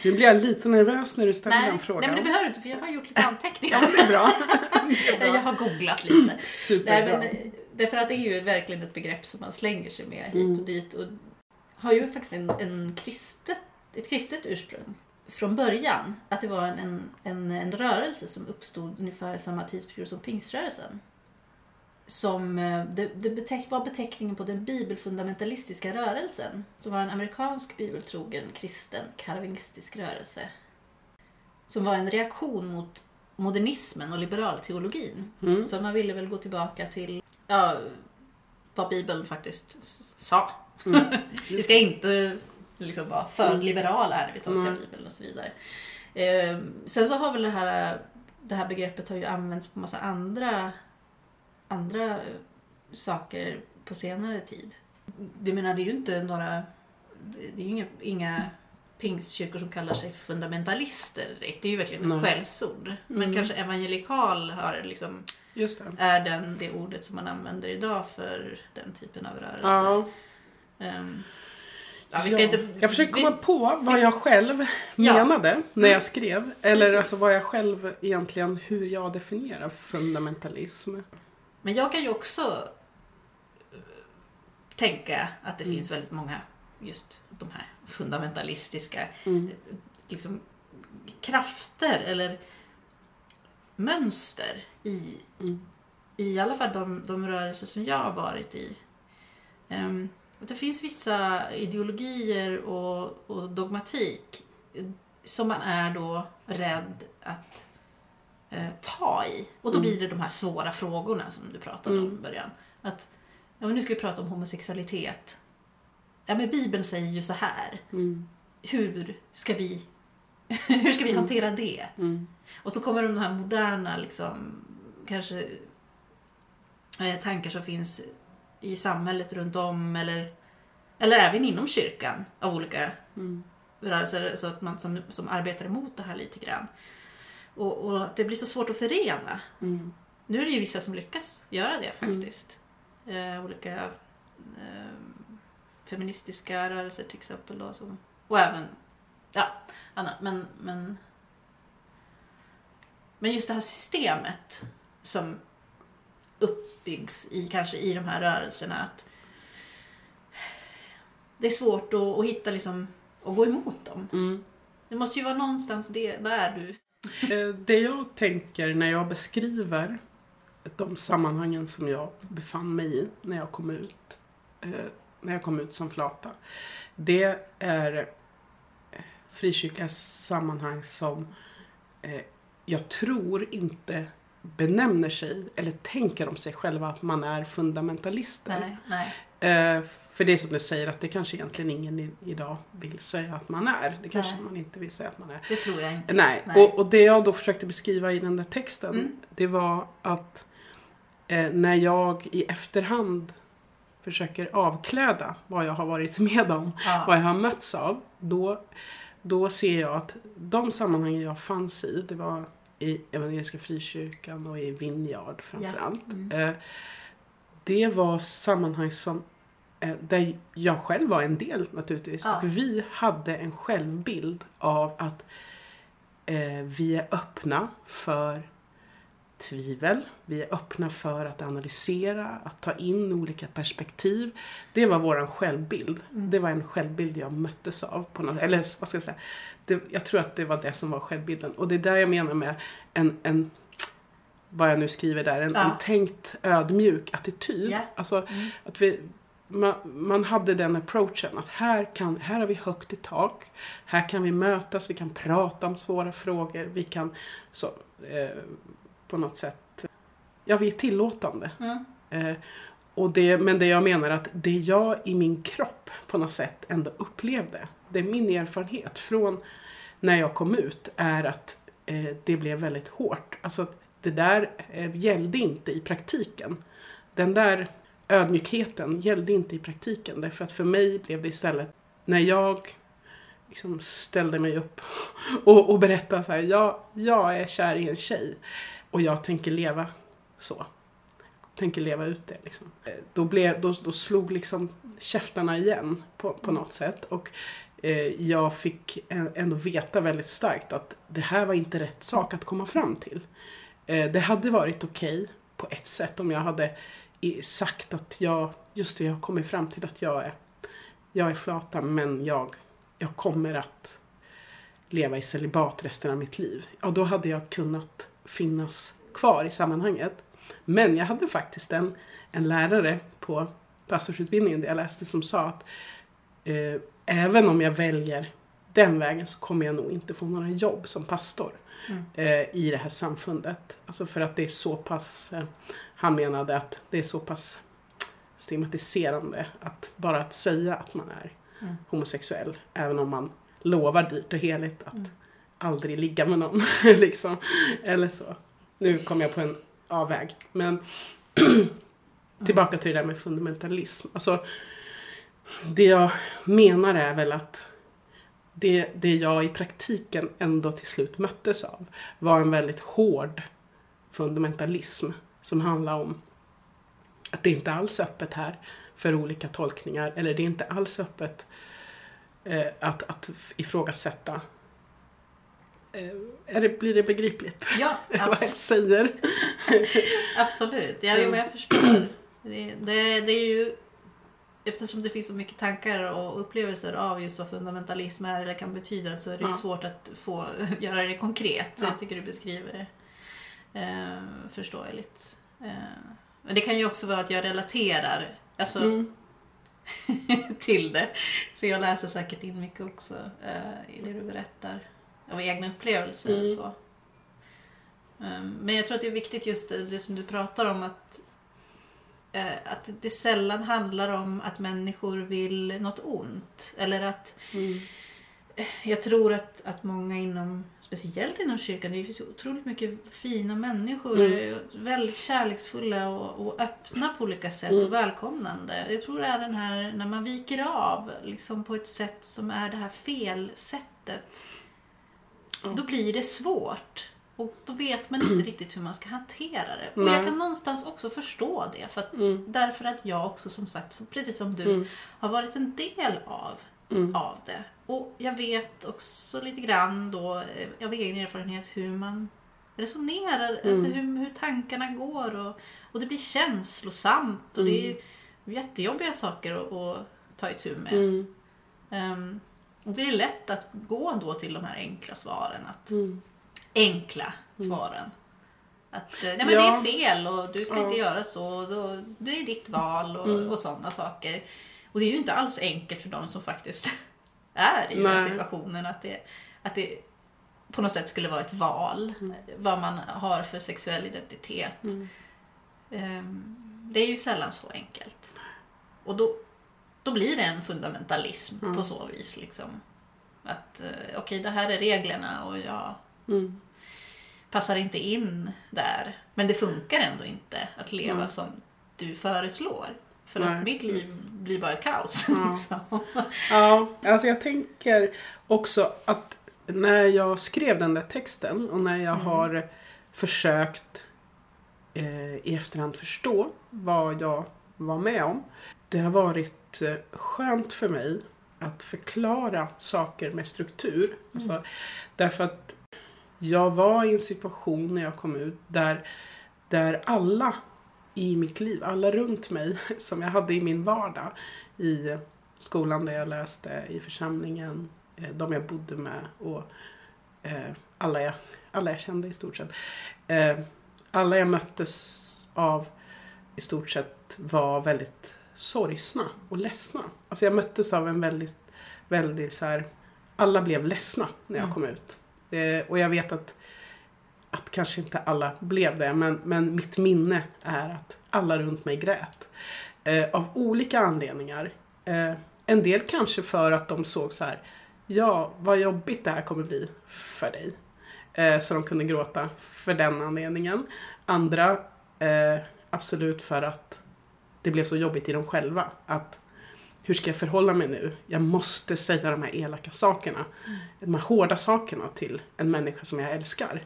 B: Nu blir jag lite nervös när du ställer
A: nej,
B: den frågan.
A: nej, men det behöver du inte för jag har gjort lite
B: Ja,
A: anteckningar.
B: men det är bra. <laughs>
A: jag har googlat lite. <clears throat> Nej,
B: Superbra.
A: men, därför att det är ju verkligen ett begrepp som man slänger sig med hit
B: Mm.
A: och dit. Och har ju faktiskt en, en kristet, ett kristet ursprung från början. Att det var en, en, en, rörelse som uppstod ungefär samma tidsperiod som pingströrelsen. Som, eh, det, det beteck, var beteckningen på den bibelfundamentalistiska rörelsen. Som var en amerikansk bibeltrogen kristen kalvinistisk rörelse. Som var en reaktion mot modernismen och liberalteologin.
B: Mm.
A: Så man ville väl gå tillbaka till ja, vad Bibeln faktiskt sa.
B: Mm. <laughs>
A: Vi ska inte liksom vara för
B: Mm.
A: liberala här när vi tolkar. Bibeln och så vidare. Eh, sen så har väl det här, det här begreppet har ju använts på massa andra, andra saker på senare tid. Du menar, det är ju inte några, det är ju inga, inga pingstkyrkor som kallar sig fundamentalister direkt. Det är ju verkligen ett
B: Nej.
A: skällsord. Men
B: Mm.
A: kanske evangelikal har liksom är den, det ordet som man använder idag för den typen av rörelse.
B: Ja.
A: Ehm, ja, vi ska
B: Ja.
A: inte...
B: Jag försöker komma
A: vi,
B: på vad jag själv
A: Ja.
B: menade när
A: Mm.
B: jag skrev. Eller
A: Precis.
B: alltså vad jag själv egentligen, hur jag definierar fundamentalism.
A: Men jag kan ju också eh, tänka att det
B: Mm.
A: finns väldigt många just de här fundamentalistiska
B: Mm.
A: liksom, krafter eller mönster i,
B: Mm.
A: i alla fall de, de rörelser som jag har varit i. Att det finns vissa ideologier och, och dogmatik eh, som man är då rädd att eh, ta i. Och då
B: Mm.
A: blir det de här svåra frågorna som du pratade om i
B: Mm.
A: början. Att, ja, men nu ska vi prata om homosexualitet. Ja, men Bibeln säger ju så här.
B: Mm.
A: Hur ska vi, <laughs> hur ska vi
B: Mm.
A: hantera det? Och så kommer de här moderna, liksom, kanske eh, tankar som finns i samhället runt om eller, eller även inom kyrkan av olika
B: Mm.
A: rörelser så att man som, som arbetar emot det här lite grann. Och, och det blir så svårt att förena.
B: Mm.
A: Nu är det ju vissa som lyckas göra det faktiskt. Eh, olika eh, feministiska rörelser till exempel. Då, som, och även ja, annat. Men, men, men just det här systemet som uppbyggs i, kanske i de här rörelserna. Att det är svårt att, att hitta liksom, att gå emot dem.
B: Mm.
A: Det måste ju vara någonstans det, där du...
B: Eh, Det jag tänker när jag beskriver de sammanhangen som jag befann mig i när jag kom ut, eh, när jag kom ut som flata. Det är eh, frikyrkliga sammanhang som jag tror inte benämner sig eller tänker om sig själva att man är fundamentalister.
A: Nej, nej.
B: För det är som du säger att det kanske egentligen ingen i, idag vill säga att man är. Det kanske
A: Nej.
B: man inte vill säga att man är.
A: Det tror jag inte.
B: Nej,
A: Nej.
B: Och, och det jag då försökte beskriva i den där texten
A: Mm.
B: det var att eh, när jag i efterhand försöker avkläda vad jag har varit med om,
A: Ja.
B: vad jag har mötts av, då, då ser jag att de sammanhangen jag fanns i, det var i Evangeliska Frikyrkan och i Vineyard framförallt.
A: Mm.
B: Eh, det var sammanhang som där jag själv var en del naturligtvis.
A: Ja.
B: Och vi hade en självbild av att eh, vi är öppna för tvivel. Vi är öppna för att analysera, att ta in olika perspektiv. Det var vår självbild.
A: Mm.
B: Det var en självbild jag möttes av. På något, eller vad ska jag säga? Det, jag tror att det var det som var självbilden. Och det är där jag menar med en, en vad jag nu skriver där, en,
A: Ja.
B: en tänkt ödmjuk attityd.
A: Ja.
B: Alltså
A: Mm.
B: att vi, man, man hade den approachen att här, kan, här har vi högt i tak. Här kan vi mötas, vi kan prata om svåra frågor. Vi kan så, eh, på något sätt, ja vi är tillåtande.
A: Mm.
B: Eh, och det, men det jag menar att det jag i min kropp på något sätt ändå upplevde, det är min erfarenhet från när jag kom ut, är att eh, det blev väldigt hårt. Alltså det där eh, gällde inte i praktiken. Den där ödmjukheten gällde inte i praktiken. Därför att för mig blev det istället när jag liksom ställde mig upp <laughs> och, och berättade så här, ja, jag är kär i en tjej och jag tänker leva så. Tänker leva ut det liksom. Då, blev, då, då slog liksom käftarna igen på, på något sätt. Och eh, jag fick ändå veta väldigt starkt att det här var inte rätt sak att komma fram till. Eh, det hade varit okej på ett sätt om jag hade sagt att jag, just det, jag har kommit fram till att jag är, jag är flata men jag, jag kommer att leva i celibat resten av mitt liv. Ja, då hade jag kunnat finnas kvar i sammanhanget. Men jag hade faktiskt en, en lärare på pastorsutbildningen där jag läste som sa att eh, även om jag väljer den vägen så kommer jag nog inte få några jobb som pastor eh, i det här samfundet. Alltså för att det är så pass, eh, han menade att det är så pass stigmatiserande att bara att säga att man är
A: Mm.
B: homosexuell, även om man lovar dyrt och heligt att aldrig ligga med någon. <laughs> liksom. Eller så. Nu kom jag på en avväg. Men <clears throat> tillbaka till det där med fundamentalism. Alltså, det jag menar är väl att det, det jag i praktiken ändå till slut möttes av var en väldigt hård fundamentalism som handlar om att det inte alls är öppet här för olika tolkningar eller det är inte alls öppet eh, att, att ifrågasätta. Eh, är det, blir det begripligt
A: Ja, <laughs>
B: vad jag säger? <laughs>
A: absolut. Ja, men jag förstår. <clears throat> Det, det, det är ju Eftersom det finns så mycket tankar och upplevelser av just vad fundamentalism är eller kan betyda så är det
B: Ja.
A: svårt att få <laughs> göra det konkret.
B: Ja.
A: Jag tycker du beskriver det eh, förståeligt. Eh, men det kan ju också vara att jag relaterar alltså,
B: Mm. <laughs>
A: till det. Så jag läser säkert in mycket också eh, i det du berättar. Av egna upplevelser och
B: Mm.
A: så. Um, men jag tror att det är viktigt just det, det som du pratar om att, eh, att det sällan handlar om att människor vill något ont. Eller att
B: Mm.
A: jag tror att, att många inom, speciellt inom kyrkan, det finns otroligt mycket fina människor.
B: Mm.
A: Väldigt kärleksfulla och, och öppna på olika sätt
B: Mm.
A: och välkomnande. Jag tror det är den här när man viker av liksom på ett sätt som är det här felsättet. Då blir det svårt. Och då vet man inte riktigt hur man ska hantera det. Och
B: Nej.
A: jag kan någonstans också förstå det. För att,
B: Mm.
A: Därför att jag också som sagt, precis som du,
B: Mm.
A: har varit en del av
B: Mm.
A: av det. Och jag vet också lite grann då eh, av egen erfarenhet hur man resonerar,
B: Mm.
A: alltså hur, hur tankarna går och, och det blir känslosamt och det är
B: Mm.
A: jättejobbiga saker att, att ta itu med.
B: Mm.
A: Ehm, och det är lätt att gå då till de här enkla svaren. Att,
B: Mm.
A: Enkla svaren. Att eh, nej men
B: Ja.
A: det är fel och du ska
B: Ja.
A: inte göra så. Då, det är ditt val och,
B: Mm.
A: och sådana saker. Och det är ju inte alls enkelt för de som faktiskt <laughs> är i den
B: Nej.
A: situationen. Att det, att det på något sätt skulle vara ett val. Vad man har för sexuell identitet.
B: Mm.
A: Ehm, Det är ju sällan så enkelt. Och då, då blir det en fundamentalism
B: Mm.
A: på så vis. Liksom. Att eh, okej, det här är reglerna och jag
B: Mm.
A: passar inte in där. Men det funkar ändå inte att leva
B: Mm.
A: som du föreslår. För
B: Nej,
A: att mitt liv blir bara ett kaos. <laughs>
B: Ja.
A: Liksom.
B: Ja, alltså jag tänker också att när jag skrev den där texten och när jag
A: Mm.
B: har försökt eh, i efterhand förstå vad jag var med om. Det har varit eh, skönt för mig att förklara saker med struktur. Alltså, därför att jag var i en situation när jag kom ut där, där alla i mitt liv, alla runt mig <laughs> som jag hade i min vardag i skolan där jag läste, i församlingen, eh, de jag bodde med och eh, alla, jag, alla jag kände i stort sett. Eh, alla jag möttes av i stort sett var väldigt sorgsna och ledsna. Alltså jag möttes av en väldigt, väldigt så här, alla blev ledsna när jag
A: Mm.
B: kom ut. Eh, och jag vet att, att kanske inte alla blev det, men, men mitt minne är att alla runt mig grät. Eh, av olika anledningar. Eh, en del kanske för att de såg så här, ja vad jobbigt det här kommer bli för dig. Eh, så de kunde gråta för den anledningen. Andra eh, absolut för att det blev så jobbigt i dem själva. Att hur ska jag förhålla mig nu? Jag måste säga de här elaka sakerna. De här hårda sakerna till en människa som jag älskar.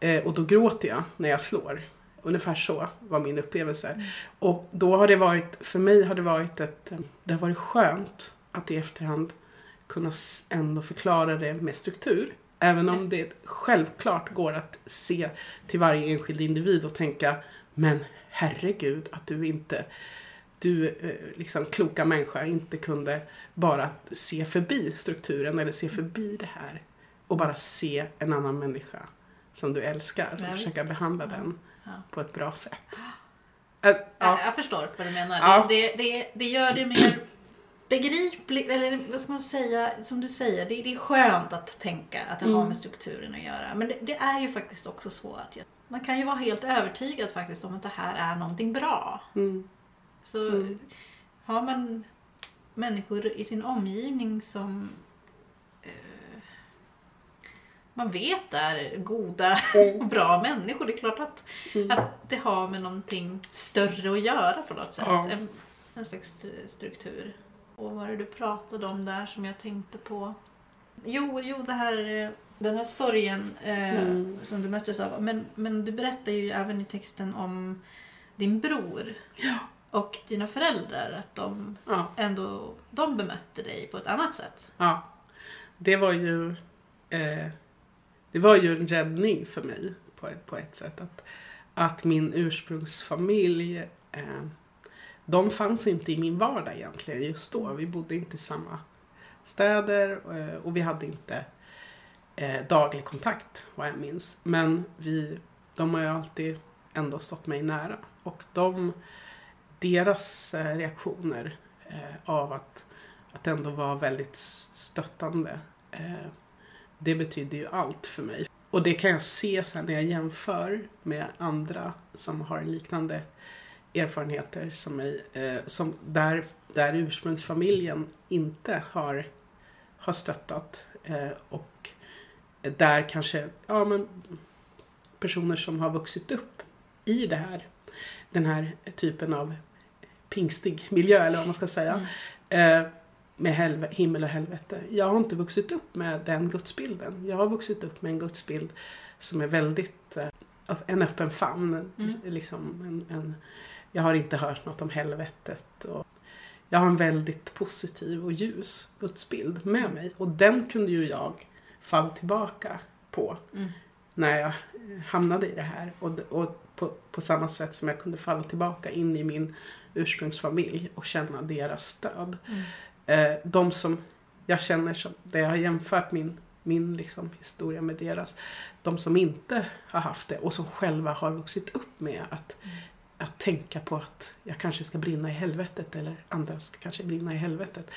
B: Eh, och då gråter jag när jag slår. Ungefär så var min upplevelse. Och då har det varit, för mig har det varit ett, det har varit skönt att i efterhand kunna ändå förklara det med struktur. Även om det självklart går att se till varje enskild individ och tänka men herregud att du inte, du eh, liksom kloka människa inte kunde bara se förbi strukturen eller se förbi det här och bara se en annan människa som du älskar och försöka behandla den
A: Ja.
B: på ett bra sätt.
A: Ja.
B: ja.
A: Jag förstår vad du menar.
B: Ja.
A: Det, det, det, gör det mer begripligt, eller vad ska man säga, som du säger, det, det är skönt att tänka att det har
B: Mm.
A: med strukturen att göra. Men det, är ju faktiskt också så att jag, man kan ju vara helt övertygad faktiskt om att det här är någonting bra.
B: Mm.
A: Så
B: Mm.
A: har man människor i sin omgivning som eh, man vet är goda och bra människor. Det är klart att,
B: Mm.
A: att det har med någonting större att göra på något sätt.
B: Ja.
A: En, en slags struktur. Och vad var det du pratade om där som jag tänkte på? Jo, jo det här, eh, den här sorgen eh,
B: Mm.
A: som du möttes av. Men, men du berättar ju även i texten om din bror och dina föräldrar. Att de
B: Ja.
A: ändå de bemötte dig på ett annat sätt.
B: Ja, det var ju eh, det var ju en räddning för mig på ett, på ett sätt. Att, att min ursprungsfamilj eh, de fanns inte i min vardag egentligen just då. Vi bodde inte i samma städer eh, och vi hade inte eh, daglig kontakt vad jag minns. Men vi, de har ju alltid ändå stått mig nära. Och de, deras eh, reaktioner eh, av att att ändå vara väldigt stöttande. Eh, det betyder ju allt för mig. Och det kan jag se sen när jag jämför med andra som har liknande erfarenheter som mig. Som där, där ursprungsfamiljen inte har, har stöttat. Och där kanske ja, men, personer som har vuxit upp i det här, den här typen av pingstig miljö eller vad man ska säga. Eh, med himmel och helvete. Jag har inte vuxit upp med den gudsbilden. Jag har vuxit upp med en gudsbild som är väldigt eh, en öppen famn.
A: Mm.
B: Liksom en, en, jag har inte hört något om helvetet. Och jag har en väldigt positiv och ljus gudsbild med mig. Och den kunde ju jag falla tillbaka på
A: Mm.
B: när jag eh, hamnade i det här. Och, och på, på samma sätt som jag kunde falla tillbaka in i min ursprungsfamilj och känna deras stöd.
A: Mm.
B: Eh, de som jag känner som, där jag har jämfört min, min liksom historia med deras, de som inte har haft det och som själva har vuxit upp med att, att tänka på att jag kanske ska brinna i helvetet eller andra ska kanske brinna i helvetet.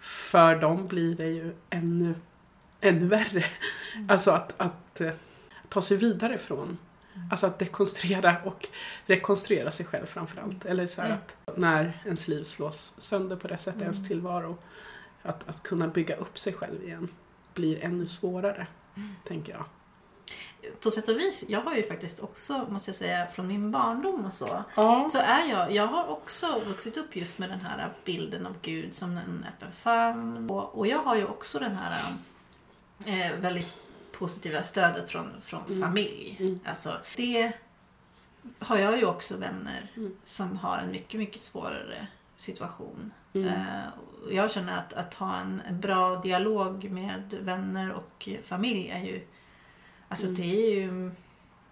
B: För dem blir det ju ännu, ännu värre. Alltså att, att eh, ta sig vidare från Alltså att dekonstruera och rekonstruera sig själv framförallt. Eller så här
A: Mm.
B: att när ens liv slås sönder på det sättet,
A: Mm.
B: ens tillvaro. Att, att kunna bygga upp sig själv igen blir ännu svårare, tänker jag.
A: På sätt och vis, jag har ju faktiskt också, måste jag säga, från min barndom och så.
B: Ja.
A: Så är jag, jag har också vuxit upp just med den här bilden av Gud som en öppen famn. Och, och jag har ju också den här eh, väldigt positiva stödet från, från
B: Mm.
A: familj.
B: Mm.
A: Alltså, det har jag ju också vänner
B: Mm.
A: som har en mycket, mycket svårare situation.
B: Mm.
A: Eh, jag känner att, att ha en, en bra dialog med vänner och familj är ju... Alltså
B: Mm.
A: det är ju...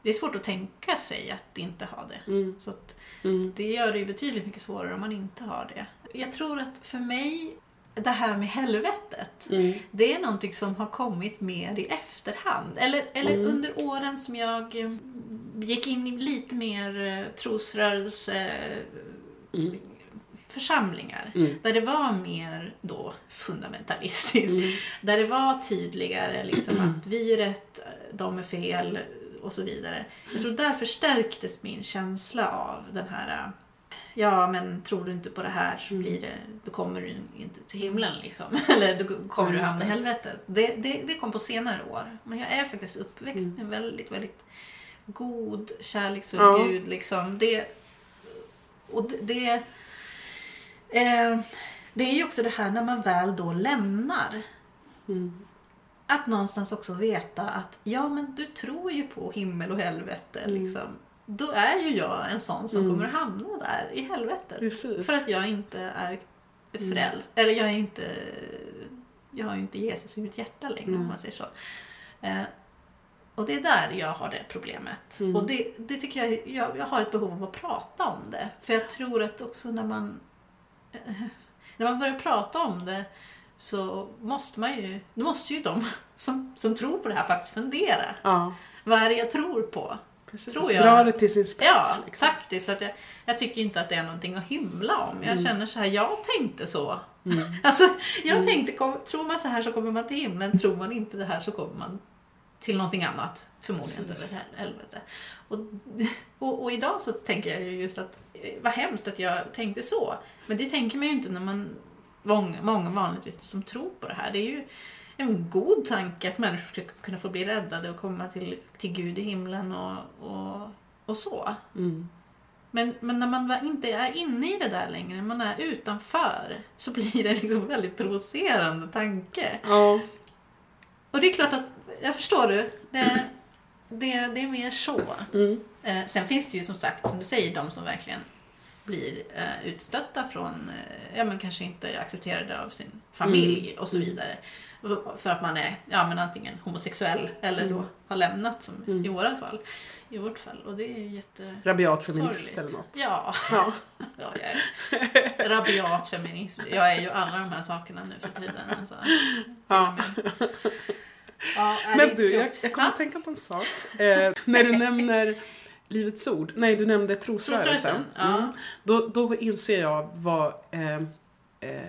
A: Det är svårt att tänka sig att inte ha det.
B: Mm.
A: Så att
B: Mm.
A: det gör det ju betydligt mycket svårare om man inte har det. Jag tror att för mig, det här med helvetet,
B: Mm.
A: det är någonting som har kommit mer i efterhand. Eller, eller
B: Mm.
A: under åren som jag eh, gick in i lite mer eh, trosrörelse
B: Mm.
A: församlingar.
B: Mm.
A: Där det var mer då fundamentalistiskt.
B: Mm.
A: Där det var tydligare liksom att vi är rätt, de är fel och så vidare. Jag tror där förstärktes min känsla av den här ja men tror du inte på det här så blir det, då kommer du inte till himlen liksom. <laughs> Eller då kommer du hamna i helvetet. Det, det, det kom på senare år. Men jag är faktiskt uppväxt
B: Mm.
A: med en väldigt, väldigt god, kärleksfull
B: Ja.
A: Gud liksom. Det, och det, det, eh, det är ju också det här när man väl då lämnar
B: Mm.
A: att någonstans också veta att ja men du tror ju på himmel och helvete
B: Mm.
A: liksom. Då är ju jag en sån som
B: Mm.
A: kommer hamna där i helvetet.
B: Precis.
A: För att jag inte är
B: Mm.
A: frälst. Eller jag är inte... Jag har ju inte Jesus i mitt hjärta längre om man säger så. Eh, och det är där jag har det problemet.
B: Mm.
A: Och det, det tycker jag, jag, jag har ett behov av att prata om det. För jag tror att också när man eh, när man börjar prata om det så måste man ju, då måste ju de <laughs> som, som tror på det här faktiskt fundera.
B: Ja,
A: Vad är det jag tror på?
B: Precis.
A: Tror jag-
B: Dra det till sin spets.
A: Ja,
B: liksom.
A: faktiskt. Så att jag, jag tycker inte att det är någonting att himla om. Jag
B: Mm.
A: känner så här, jag tänkte så.
B: Mm. <laughs>
A: Alltså, jag tänkte, kom, tror man så här så kommer man till himlen. Tror man inte det här så kommer man till någonting annat. Förmodligen till
B: Precis.
A: hel- helvete. Och, <laughs> och, och idag så tänker jag ju just att, eh, vad hemskt att jag tänkte så. Men det tänker man ju inte när man, många, många vanligtvis som tror på det här. Det är ju en god tanke att människor ska kunna få bli räddade och komma till, till Gud i himlen och, och, och så.
B: Mm.
A: Men, men när man inte är inne i det där längre, man är utanför, så blir det liksom en väldigt provocerande tanke.
B: Ja,
A: Och det är klart att, jag förstår du, det, det, det är mer så.
B: mm.
A: Eh, sen finns det ju som sagt, som du säger, de som verkligen blir eh, utstötta från, eh, ja men kanske inte accepterade av sin familj och så vidare. För att man är ja, men antingen homosexuell eller då
B: Mm.
A: har lämnat, som
B: Mm.
A: i våra fall. I vårt fall. Och det är ju jätte...
B: rabiat feminist
A: sorgligt.
B: eller något.
A: Ja,
B: Ja. <laughs>
A: ja jag är rabiat feminism. Jag är ju alla de här sakerna nu för tiden. Alltså. <laughs>
B: Ja.
A: Ja,
B: Men du, jag, jag kommer att tänka på en sak. Eh, när du <laughs> nämner Livets Ord, nej du nämnde trosrörelsen.
A: Trosrörelsen.
B: Mm. Då, då inser jag vad, eh, eh,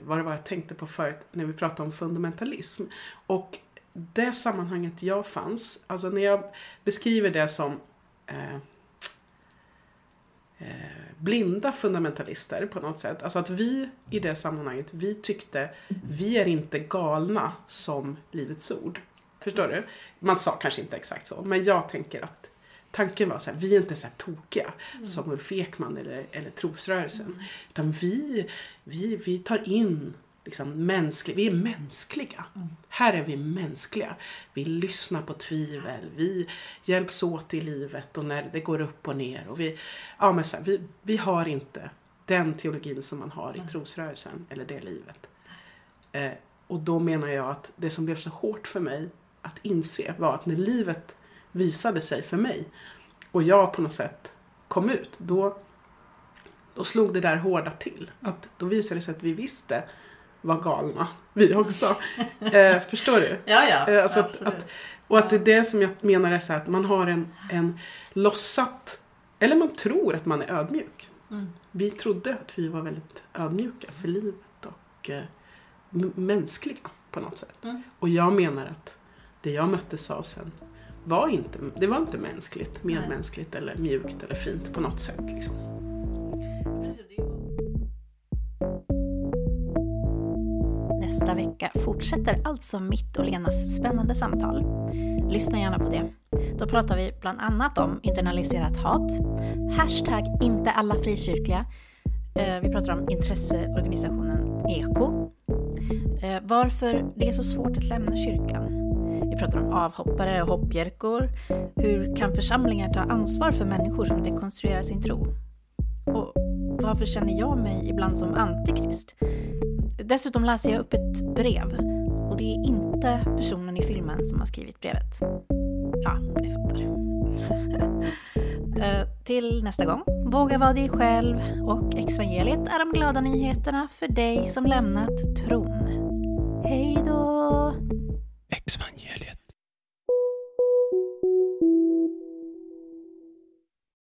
B: vad det var jag tänkte på förut när vi pratade om fundamentalism. Och det sammanhanget jag fanns, alltså när jag beskriver det som eh, eh, blinda fundamentalister på något sätt. Alltså att vi i det sammanhanget, vi tyckte vi är inte galna som Livets Ord. Förstår du? Man sa kanske inte exakt så, men jag tänker att tanken var så här, vi är inte så här tokiga som Ulf Ekman eller, eller trosrörelsen. Utan vi, vi, vi tar in liksom mänsklig, vi är mänskliga. Här är vi mänskliga. Vi lyssnar på tvivel, vi hjälps åt i livet och när det går upp och ner. Och vi, ja, men så här, vi, vi har inte den teologin som man har i trosrörelsen eller det livet. Eh, och då menar jag att det som blev så hårt för mig att inse var att när livet visade sig för mig och jag på något sätt kom ut, då, då slog det där hårda till. Att då visade det sig att vi visste var galna, vi också. <laughs> Eh, förstår du?
A: Ja, ja.
B: Eh, alltså att- att- Och att det är det som jag menar är så här att man har en, en låtsat, eller man tror att man är ödmjuk.
A: Mm.
B: Vi trodde att vi var väldigt ödmjuka för livet och eh, mänskliga på något sätt.
A: Mm.
B: Och jag menar att det jag möttes av sen var inte, det var inte mänskligt, medmänskligt eller mjukt eller fint på något sätt. Liksom.
E: Nästa vecka fortsätter alltså mitt och Lenas spännande samtal. Lyssna gärna på det. Då pratar vi bland annat om internaliserat hat, hashtag inte alla frikyrkliga, Eh, vi pratar om intresseorganisationen EKO, Eh, varför det är så svårt att lämna kyrkan. Vi pratar om avhoppare och hoppjerkor, hur kan församlingar ta ansvar för människor som dekonstruerar sin tro? Och varför känner jag mig ibland som antikrist? Dessutom läser jag upp ett brev och det är inte personen i filmen som har skrivit brevet. Ja, ni fattar. Eh, till nästa gång, våga vara dig själv och evangeliet är de glada nyheterna för dig som lämnat tron. Hej då! Exvangeliet.